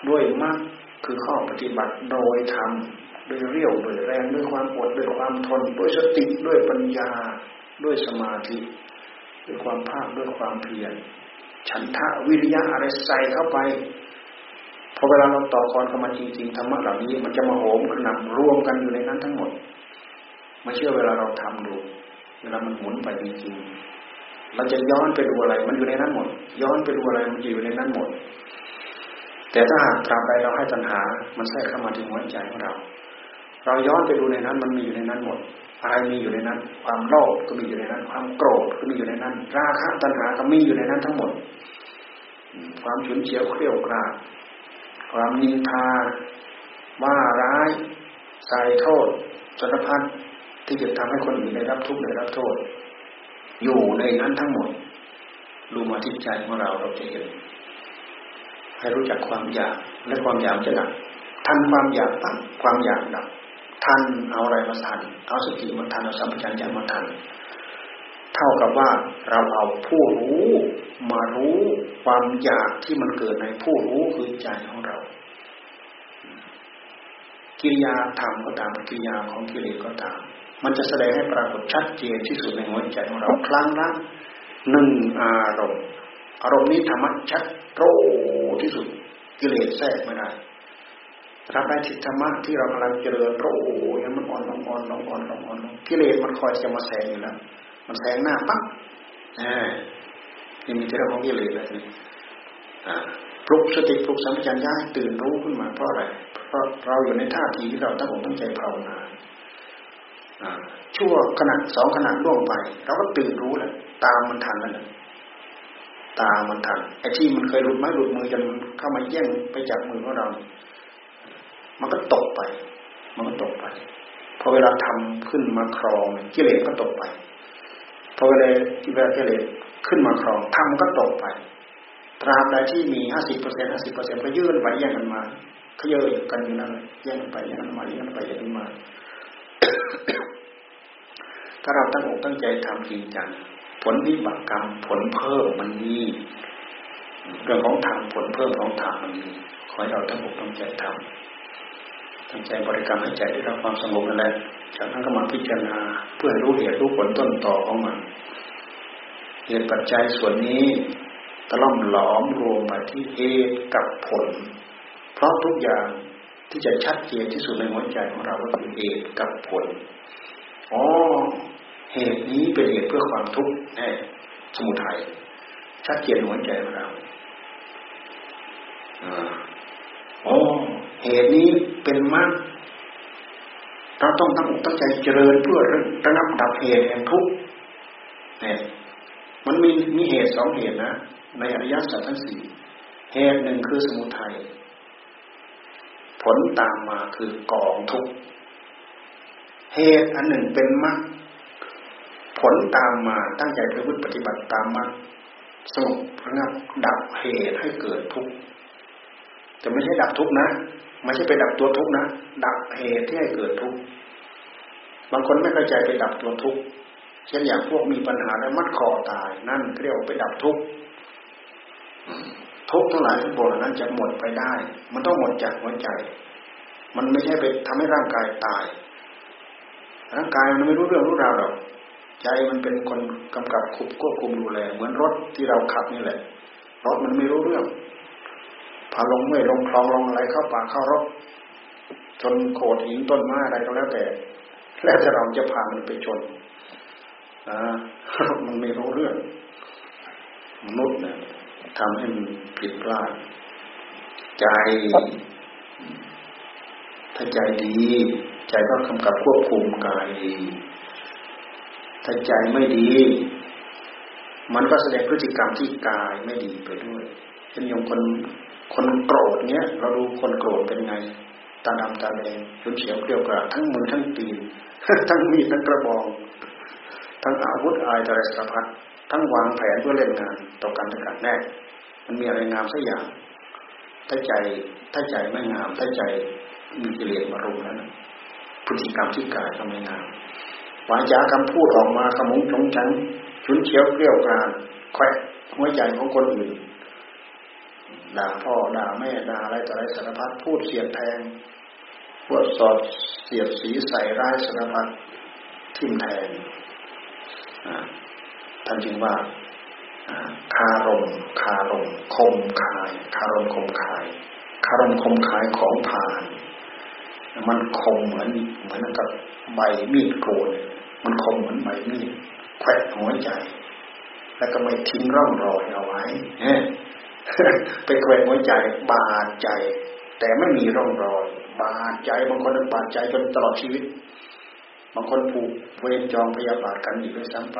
ด้วยมรรคคือข้อปฏิบัติโดยธรรม ด้วยเรี่ยวด้วยแรงด้วยความอดด้วยความทนด้วยสติด้วยปัญญาด้วยสมาธิด้วยความภาคด้วยความเพียรฉันทะวิริยะอะไรใส่เข้าไปพอเวลาเราต่อกรเข้ามาจริงๆธรรมะเหล่านี้มันจะมาโหมกระนำรวมกันอยู่ในนั้นทั้งหมดมาเชื่อเวลาเราทำดูเวลามันหมุนไปจริงๆเราจะย้อนไปดูอะไร มันอยู่ในนั้นหมด ย้อนไปดูอะไรมันอยู่ในนั้นหมด แต่ถ้าหากตราบใดเราให้ตัณหา มันแทรกเข้ามาถึงหัวใจของเรา เราย้อนไปดูในนั้น มันมีอยู่ในนั้นหมดอะไรมีอยู่ในนั้น ความโลภก็มีอยู่ในนั้น ความโกรธก็มีอยู่ในนั้น ราคะตัณหาก็มีอยู่ในนั้นทั้งหมด ความฉุนเฉียวเครียวกราดความนินทาว่าร้ายใส่โทษจรพัดที่จะทำให้คนอื่นได้รับทุกข์ได้รับโทษ อยู่ในนั้นทั้งหมดดูมาที่ใจของเราเราจะเห็นให้รู้จักความอยากและความอยากจะดับทันความอยากตั้งความอยากดับ ทันเอาอะไรมาทันเอาสติมาทันเอาสัมปชัญญะมาทัน เท่ากับว่าเราเอาผู้รู้มารู้ความอยากที่มันเกิดในผู้รู้คือใจของเรา กิริยาธรรมก็ตามกิริยาของกิเลสก็ตาม มันจะแสดงให้ปรากฏชัดเจนที่สุดในหัวใจของเราครั้งละหนึ่งอารมณ์อารมณ์นี้ธรรมะชัดโตที่สุดกิเลสแทรกไม่ได้ รับได้ทิฏฐธรรมะที่เรากำลังเจริญโตยังมันอ่อนลงอ่อนลงอ่อนลงอ่อนลงกิเลสมันคอยจะมาแสงอยู่แล้วมันแสงหน้าปั๊บอ่านี่มีเรื่องของกิเลสเลยนี่ปลุกสติปลุกสัมปชัญญะตื่นรู้ขึ้นมาเพราะอะไรเพราะเราอยู่ในท่าทีที่เราตั้งอกตั้งใจภาวนาชั่วขณะสองขณะล่วงไปเราก็ตื่นรู้แล้วตามมันทันแล้วตามมันทันไอ้ที่มันเคยหลุดไม้หลุดมือจนเข้ามาแย่งไปจากมือของเรา มันก็ตกไป มันก็ตกไปพอเวลาทำขึ้นมาครองกิเลสก็ตกไปพอเวลาที่เวลากิเลสขึ้นมาครองทำก็ตกไป ตราบใดที่มีห้าสิบเปอร์เซ็นต์ห้าสิบเปอร์เซ็นต์ก็ยื่นไปแย่งกันมาขยเยอะกันอยู่นั่นแย่งกันไปแย่งกันมาแย่งกันไปแย่งกันมา ถ้าเราตั้งอกตั้งใจทำจริงจังผลวิบากกรรมผลเพิ่มมันมีเรื่องของธรรมผลเพิ่มของธรรมมันมีขอให้เราตั้งอกตั้งใจทำ ตั้งใจบริกรรมให้ใจได้รับความสงบนั่นแหละจากนั้นก็มาพิจารณาเพื่อรู้เหตุรู้ผลต้นต่อของมัน เหตุปัจจัยส่วนนี้ตล่อมหลอมรวมมาที่เหตุกับผล เพราะทุกอย่างที่จะชัดเจนที่สุดในหัวใจของเราก็คือเหตุกับผล อ๋อ เหตุนี้เป็นเหตุเพื่อความทุกข์แน่สมุทัยชัดเจนหัวใจของเรา โอ๋อเหตุนี้เป็นมรรคเราต้องตั้งตั้งใจเจริญเพื่อระงับดับเหตุแห่งทุกข์เนี่ยมันมีมีเหตุสองเหตุนะ ในอริยสัจทั้งสี่เหตุหนึ่งคือสมุทัยผลตามมาคือกองทุกข์เหตุอันหนึ่งเป็นมรรคผลตามมาตั้งใจประพฤติปฏิบัติตามมรรคสงบระงับดับเหตุให้เกิดทุกข์ แต่ไม่ใช่ดับทุกนะไม่ใช่ไปดับตัวทุกนะดับเหตุที่ให้เกิดทุกบางคนไม่เข้าใจไปดับตัวทุกเช่นอย่างพวกมีปัญหาแล้วมัดคอตาย นั่นเรียกว่าไปดับทุกทุกทั้งหลายทั้งปวงนั้นจะหมดไปได้ มันต้องหมดจากหัวใจ มันไม่ใช่ไปทำให้ร่างกายตาย ร่างกายมันไม่รู้เรื่องรู้ราวหรอกใจมันเป็นคนกำกับคุบควบคุมดูแลเหมือนรถที่เราขับนี่แหละรถมันไม่รู้เรื่อง พาลงไม่ลงคลองลงอะไรเข้าป่าเข้ารถจนโขดหินต้นไม้อะไรก็แล้วแต่ แล้วแต่เราจะพามันไปชนนะมันไม่รู้เรื่องมนุษย์เนี่ยทำให้มันผิดพลาดใจ ถ้าใจดี ใจก็กำกับควบคุมกายดีถ้าใจไม่ดี มันก็แสดงพฤติกรรมที่กายไม่ดีไปด้วยเช่นยงคน คนโกรธเนี้ยเราดูคนโกรธเป็นไง ตาดำตาแดงชุนเฉียวเกลียวกราทั้งมือทั้งตีนทั้งมีดทั้งกระบอง ทั้งอาวุธอายตรสารพัดทั้งวางแผนเพื่อเล่นงานต่อกันต่อกันแน่ มันมีอะไรงามสักอย่าง ถ้าใจถ้าใจไม่งาม ถ้าใจมีกิเลสมารุมแล้วนพฤติกรรมที่กายก็ไม่งามวาจากำพูดออกมาขมุงชงชันชุนเฉียวเกลียวกรานแขวะหัวใจของคนอื่น ด่าพ่อด่าแม่ด่าอะไรต่ออะไรสารพัดพูดเสียดแทงพูดสอดเสียดสีใส่ร้ายสารพัดทิ่มแทงท่านจึงว่าคารมคารมคมคาย คารมคมคาย คารมคมคายของผ่าน มันคมเหมือนเหมือนกับใบมีดโกนมันคมเหมือนใบมีดแขวะหัวใจ แล้วก็ไม่ทิ้งร่องรอยเอาไว้ ไปแขวะหัวใจบาดใจ แต่ไม่มีร่องรอย บาดใจบางคนบาดใจจนตลอดชีวิต บางคนผูกเวรจองพยาบาทกันอีกด้วยซ้ำไป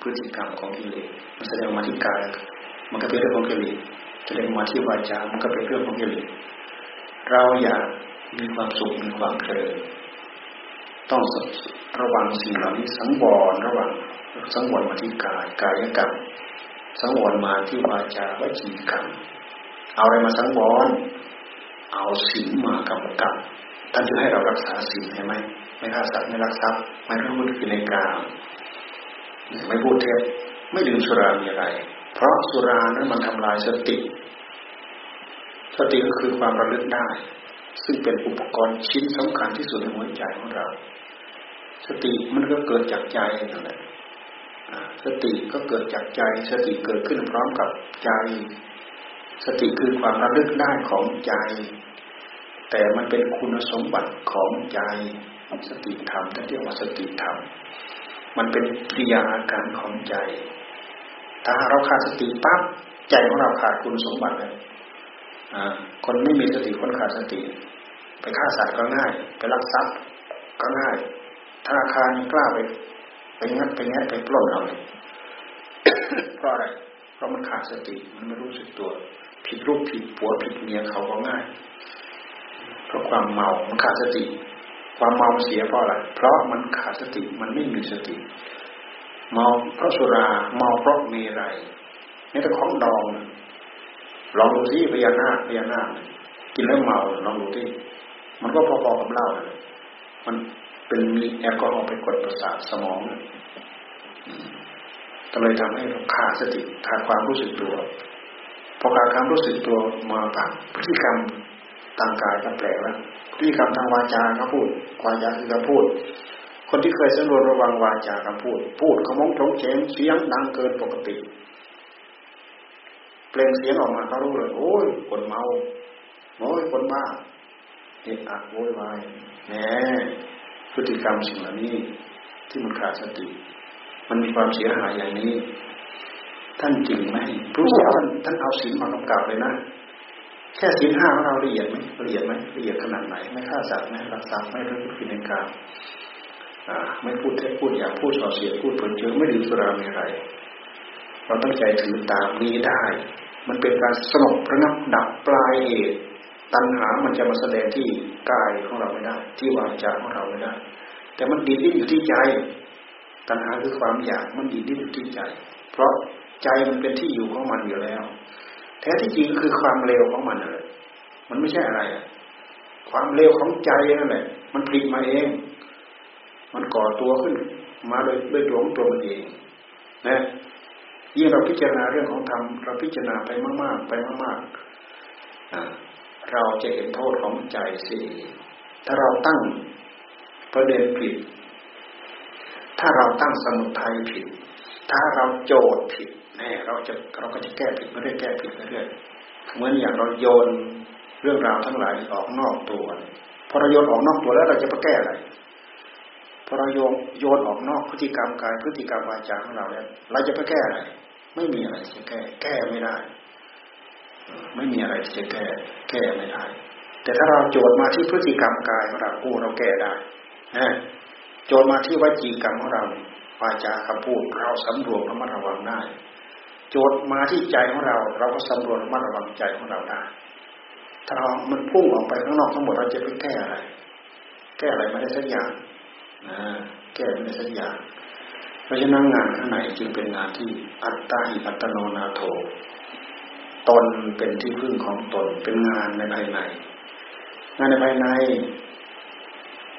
พฤติกรรมของกิเลสมันแสดงมาที่กายมันก็เป็นเรื่องของกิเลสแสดงมาที่วาจามันก็เป็นเรื่องของกิเลสเราอยากมีความสุขมีความเจริญ ต้องระวังสิ่งเหล่านี้สังวรระวังสังวรมาที่กายกายกรรมสังวรมาที่วาจาวจีกรรมเอาอะไรมาสังวรเอาศีลมากำกับท่านจะให้เรารักษาศีลใช่ไหมไม่ฆ่าสัตว์ไม่ลักทรัพย์ไม่รู้บุญกินในกามไม่พูดเท็จไม่ดื่มสุรามีอะไร เพราะสุรานั้นมันทำลายสติ สติก็คือความระลึกได้ ซึ่งเป็นอุปกรณ์ชิ้นสำคัญที่สุดในหัวใจของเรา สติมันก็เกิดจากใจนั่นแหละสติก็เกิดจากใจ สติเกิดขึ้นพร้อมกับใจ สติคือความระลึกได้ของใจ แต่มันเป็นคุณสมบัติของใจสติธรรมท่านเรียกว่าสติธรรม มันเป็นกิริยาอาการของใจ ถ้าเราขาดสติปั๊บใจของเราขาดคุณสมบัติเลยคนไม่มีสติคนขาดสติ ไปฆ่าสัตว์ก็ง่าย ไปลักทรัพย์ก็ง่าย ธนาคารกล้าไปไปงัดไปแงะไปปล้นเอาเลยเพราะอะไรเพราะมันขาดสติมันไม่รู้สึกตัว ผิดรูปผิดผัวผิดเมียเขาก็ง่ายเพราะความเมามันขาดสติ ความเมาเสียเพราะอะไรเพราะมันขาดสติมันไม่มีสติ เมาเพราะสุราเมาเพราะมีไรนี่แต่ของดองลองดูที่พญานาคพญานาคกินแล้วเมาลองดูที่มันก็พอๆกับเหล้ามัน เป็นมีแอลกอฮอล์ไปกดประสาทสมองก็เลยทำให้ขาดสติขาดความรู้สึกตัวพอขาดความรู้สึกตัวมาปั๊บพฤติกรรมทางกายก็แปลกแล้วพฤติกรรมทางวาจาก็พูดวาจาคือการพูด คนที่เคยสำรวจระวังวาจากาพูด พูดขมงชงเฉงเสียงดังเกินปกติเปล่งเสียงออกมาเขารู้เลยโอ้ยคนเมาโอ้ยคนบ้าเอะอะโวยวายแหม พฤติกรรมสิ่งเหล่านี้ที่มันขาดสติ มันมีความเสียหายอย่างนี้ ท่านจริงไหมรู้สึกท่านท่านเอาศีลมากำกับเลยนะ แค่ศีลห้าของเราละเอียดไหมละเอียดไหมละเอียดขนาดไหน ไม่ฆ่าสัตว์ไม่รักทรัพย์ไม่รู้ผิดในการไม่พูดเท็จพูดอย่างพูดส่อเสียพูดผลอเจอไม่ดื่มสุราไม่ไร เราตั้งใจถือตามนี้ได้ มันเป็นการสงบระงับดับปลายเหตุ ตัณหามันจะมาแสดงที่กายของเราไม่ได้ ที่วาจาของเราไม่ได้ แต่มันดีดิ้นอยู่ที่ใจ ตัณหาคือความอยากมันดีดิ้นอยู่ที่ใจ เพราะใจมันเป็นที่อยู่ของมันอยู่แล้ว แท้ที่จริงคือความเลวของมันเลยมันไม่ใช่อะไร ความเลวของใจนั่นแหละ มันผลิตมาเอง มันก่อตัวขึ้น มาโดยด้วยตัวของตัวมันเองนะยิ่งเราพิจารณาเรื่องของธรรมเราพิจารณาไปมาก ๆ ไปมากๆ เราจะเห็นโทษของใจสิถ้าเราตั้งประเด็นผิด ถ้าเราตั้งสมุทัยผิด ถ้าเราโจทย์ผิดแน่เราจะเราก็จะแก้ผิดไม่ได้แก้ผิดเรื่อยๆเหมือนอย่างเราโยนเรื่องราวทั้งหลายออกนอกตัวพอเราโยนออกนอกตัวแล้วเราจะไปแก้อะไรพอเราโยนโยนออกนอกพฤติกรรมกายพฤติกรรมวาจาของเราแล้วเราจะไปแก้อะไร ไม่มีอะไรจะแก้ แก้ไม่ได้ ไม่มีอะไรที่จะแก้แก้ไม่ได้แต่ถ้าเราโจทย์มาที่พฤติกรรมกายของเราโอ้เราแก้ได้นะโจทย์มาที่วจีกรรมของเราวาจาคำพูดเราสำรวจระมัดระวังได้โจทย์มาที่ใจของเรา เราก็สำรวจระมัดระวังใจของเราได้ถ้าเรามันพุ่งออกไปข้างนอกทั้งหมดเราจะไปแก้อะไร แก้อะไรไม่ได้สักอย่างนะแก้ไม่ได้สักอย่างเพราะฉะนั้นงานข้างในจึงเป็นงานที่อัตตาหิอัตโนนาโถ ตนเป็นที่พึ่งของตนเป็นงานในภายใน งานในภายใน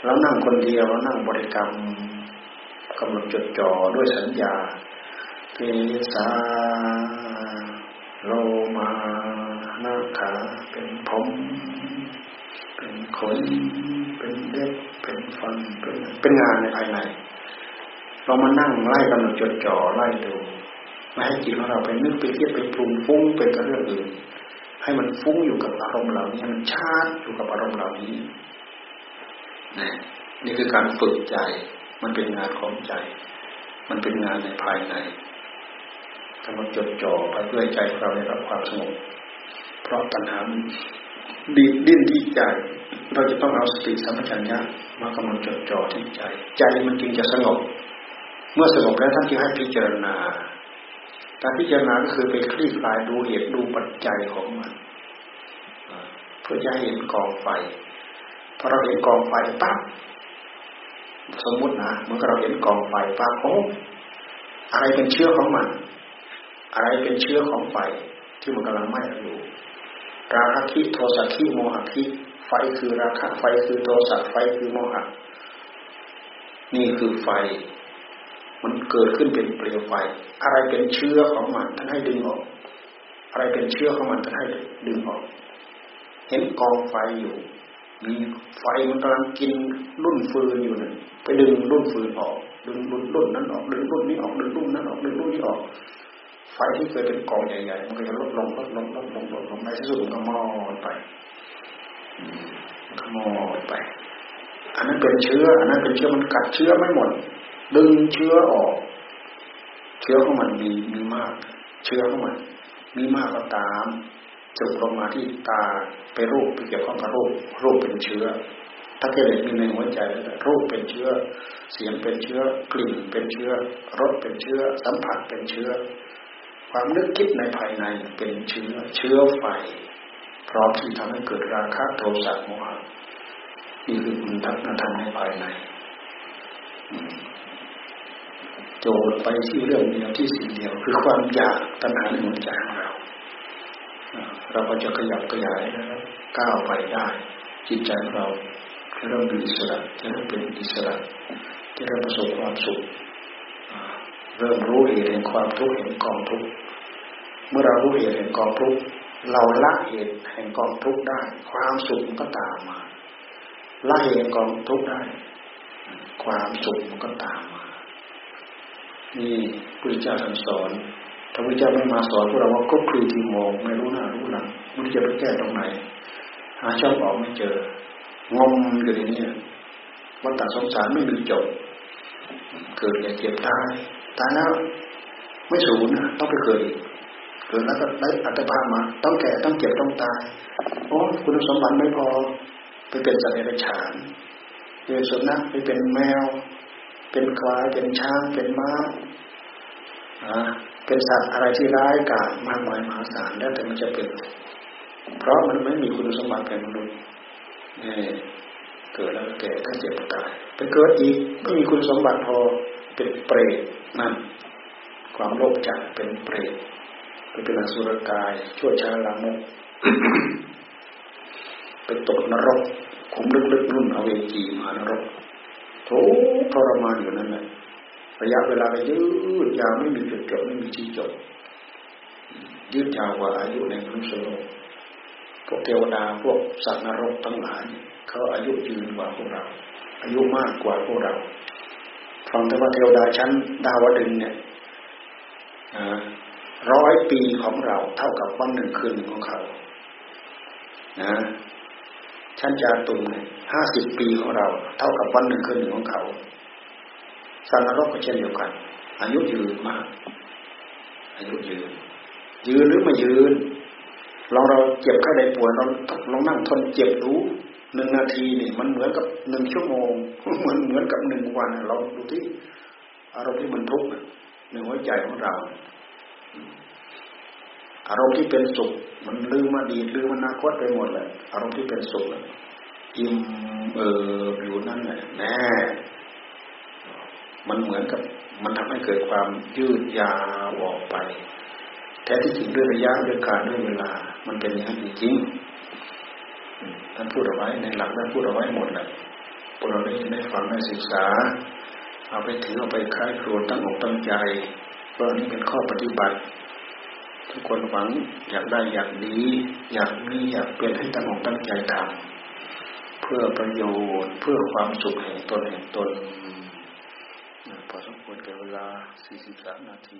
เรานั่งคนเดียวเรานั่งบริกรรมกำหนดจดจ่อด้วยสัญญาเกสาโลมานาขาเป็นผมเป็นขนเป็นเล็บเป็นฟันเป็นเป็นงานในภายในเรามานั่งไล่กำหนดจดจ่อไล่ดู ไม่ให้จิตของเราไปนึกไปเทียบไปปรุงฟุ้งไปกับเรื่องอื่น ให้มันฟุ้งอยู่กับอารมณ์เหล่านี้มันชาติอยู่กับอารมณ์เหล่านี้นี่นี่คือการฝึกใจ มันเป็นงานของใจ มันเป็นงานในภายในกำหนจดจ่อไปเพื่อใจเราได้รับความสงบเพราะตัณหาดีดิ้นที่ใจ เราจะต้องเอาสติสัมปชัญญะมากำหนดจดจ่อที่ใจ ใจมันจึงจะสงบ เมื่อสงบแล้วท่านจึงให้พิจารณา การพิจารณาก็คือไปคลี่คลายดูเหตุดูปัจจัยของมัน เพื่อจะเห็นกองไฟพอเราเห็นกองไฟปั๊บสมมุตินะเมื่อเราเห็นกองไฟปั๊บโอ้อะไรเป็นเชื้อของมัน อะไรเป็นเชื้อของไฟ ที่มันกำลังไหม้อยู่ ราคะคิโทสะคิโมหะคิไฟคือราคะไฟคือโทสะไฟคือโมหะนี่คือไฟ มันเกิดขึ้นเป็นเปลวไฟ อะไรเป็นเชื้อของมันท่านให้ดึงออก อะไรเป็นเชื้อของมันท่านให้ดึงออก เห็นกองไฟอยู่ มีไฟมันกำลังกินรุ่นฟืนอยู่นั่นไปดึงรุ่นฟืนออก ดึงรุ่นรุ่นนั้นออก ดึงรุ่นนี้ออก ดึงรุ่นนั้นออก ดึงรุ่นนี้ออก ไฟที่เคยเป็นกองใหญ่ๆ มันก็จะลดลงลดลงลดลงลดลงในที่สุดมันก็มอดไปมันก็มอดไป อันนั้นเป็นเชื้อ อันนั้นเป็นเชื้อมันกัดเชื้อไม่หมด ดึงเชื้อออก เชื้อของมันมีมีมาก เชื้อของมัน มีมากก็ตามจุกลงมาที่ตาไปรูปไปเกี่ยวข้องกับรูปรูปเป็นเชื้อ ถ้าเกิดมีในหัวใจแล้วรูปเป็นเชื้อ เสียงเป็นเชื้อกลิ่นเป็นเชื้อรสเป็นเชื้อ สัมผัสเป็นเชื้อ ความนึกคิดในภายในเป็นเชื้อ เชื้อไฟพร้อมที่ทำให้เกิดราคะโทสะโมหะนี่คือมันทำงานในภายใน จทย์ไปที่เรื่องเดียวที่สิ่งเดียว คือความอยากตัณหาในหัวใจของเรา เราก็จะขยับขยายนะครับก้าวไปได้ จิตใจของเราจะเริ่มเป็นอิสระจะเริ่มเป็นอิสระจะเริ่มประสบความสุขเริ่มรู้เหตุแห่งความทุกข์เห็นกองทุกข์เมื่อเรารู้เหตุแห่งกองทุกข์เราละเหตุแห่งกองทุกข์ได้ ความสุขมันก็ตามมาละเหตุแห่งกองทุกข์ได้ ความสุขมันก็ตามมา นี่พระเจ้าท่านสอนถ้าพระเจ้าไม่มาสอนพวกเราว่าก็คลีที่มองไม่รู้หน้ารู้หลังมันจะไปแก้ตรงไหน หาช่องออกไม่เจองมอยู่ในนี้วัฏสงสารไม่มีจบ เกิดแก่เจ็บตายตายแล้วไม่สูญนะต้องไปเกิดอีกเกิดแล้วก็ได้อัตภาพมา ต้องแก่ต้องเจ็บต้องตายโอ้คุณสมบัติไม่พอไปเป็นสัตว์เดรัจฉานเป็นสุนัขไปเป็นแมว เป็นควายเป็นช้างเป็นม้าอ่าเป็นสัตว์อะไรที่ร้ายกาจมากมายมหาศาลแล้วแต่มันจะเป็น เพราะมันไม่มีคุณสมบัติเป็นมนุษย์นี่เกิดแล้วแก่ถ้าเจ็บตายไปเกิดอีกไม่มีคุณสมบัติพอเป็นเปรตนั่นความโลภจัดเป็นเปรตเป็นอสุรกาย ชั่วช้าลามกไปตกนรกขุมลึกๆนุ่นเอาเวจีมานรก โถทรมานอยู่นั่นแหละระยะเวลาไปยืดยาวไม่มีจุดจบไม่มีที่จบ ยืดยาวกว่าอายุในมนุษย์โลกพวกเทวดาพวกสัตว์นรกทั้งหลายเขาอายุยืนกว่าพวกเรา อายุมากกว่าพวกเราฟังแต่ว่าเทวดาชั้นดาวดึงเนี่ยร้อยปีของเราเท่ากับวันหนึ่งคืนหนึ่งของเขานะ ชั้นจาตุมเนี่ยห้าสิบปีของเรา เท่ากับวันหนึ่งคืนหนึ่งของเขาสัตว์นรกก็เช่นเดียวกัน อายุยืนมาก อายุยืน ยืนหรือไม่ยืนลองเราเจ็บแค่ใดป่วยเราลองนั่งทนเจ็บรู้หนึ่งนาทีนี่มันเหมือนกับหนึ่งชั่วโมงเหมือนเหมือนกับหนึ่งวันเราดูที่อารมณ์ที่มันทุกข์ในหัวใจของเรา อารมณ์ที่เป็นสุข มันลืมอดีตลืมอนาคตไปหมดเลยอารมณ์ที่เป็นสุขอิ่มเอออยู่นั่นแหละแน่มันเหมือนกับ มันทำให้เกิดความยืดยาวออกไป แท้ที่จริงด้วยระยะด้วยการด้วยเวลา มันเป็นอย่างนั้นจริงท่านพูดเอาไว้ในหลักท่านพูดเอาไว้หมดเลยพวกเราได้ได้ฟังได้ศึกษา เอาไปถือเอาไปคล้ายครวญตั้งอกตั้งใจเพราะนี้เป็นข้อปฏิบัติ ทุกคนหวังอยากได้อยากดี อยากมีอยากเป็นให้ตั้งอกตั้งใจทำเพื่อประโยชน์เพื่อความสุขแห่งตนแห่งตนพอสมควรแก่เวลา 43 นาที